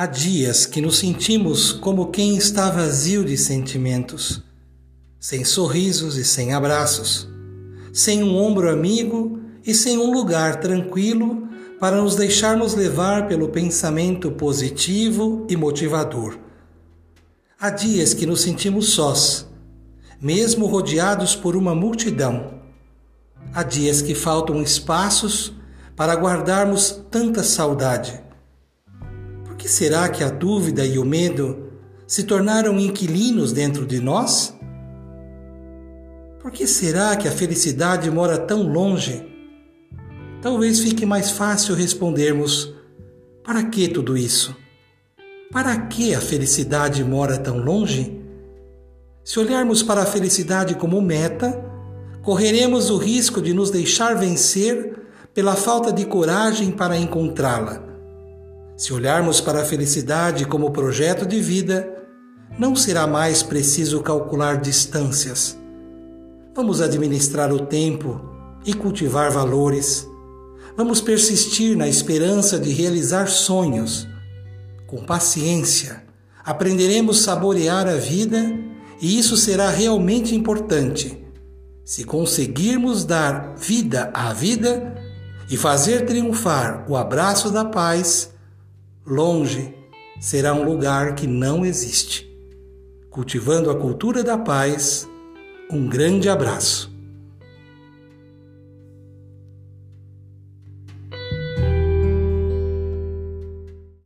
Há dias que nos sentimos como quem está vazio de sentimentos, sem sorrisos e sem abraços, sem um ombro amigo e sem um lugar tranquilo para nos deixarmos levar pelo pensamento positivo e motivador. Há dias que nos sentimos sós, mesmo rodeados por uma multidão. Há dias que faltam espaços para guardarmos tanta saudade que será que a dúvida e o medo se tornaram inquilinos dentro de nós? Por que será que a felicidade mora tão longe? Talvez fique mais fácil respondermos: para que tudo isso? Para que a felicidade mora tão longe? Se olharmos para a felicidade como meta, correremos o risco de nos deixar vencer pela falta de coragem para encontrá-la se olharmos para a felicidade como projeto de vida, não será mais preciso calcular distâncias. Vamos administrar o tempo e cultivar valores. Vamos persistir na esperança de realizar sonhos. Com paciência, aprenderemos a saborear a vida e isso será realmente importante. Se conseguirmos dar vida à vida e fazer triunfar o abraço da paz, longe será um lugar que não existe. Cultivando a cultura da paz, um grande abraço.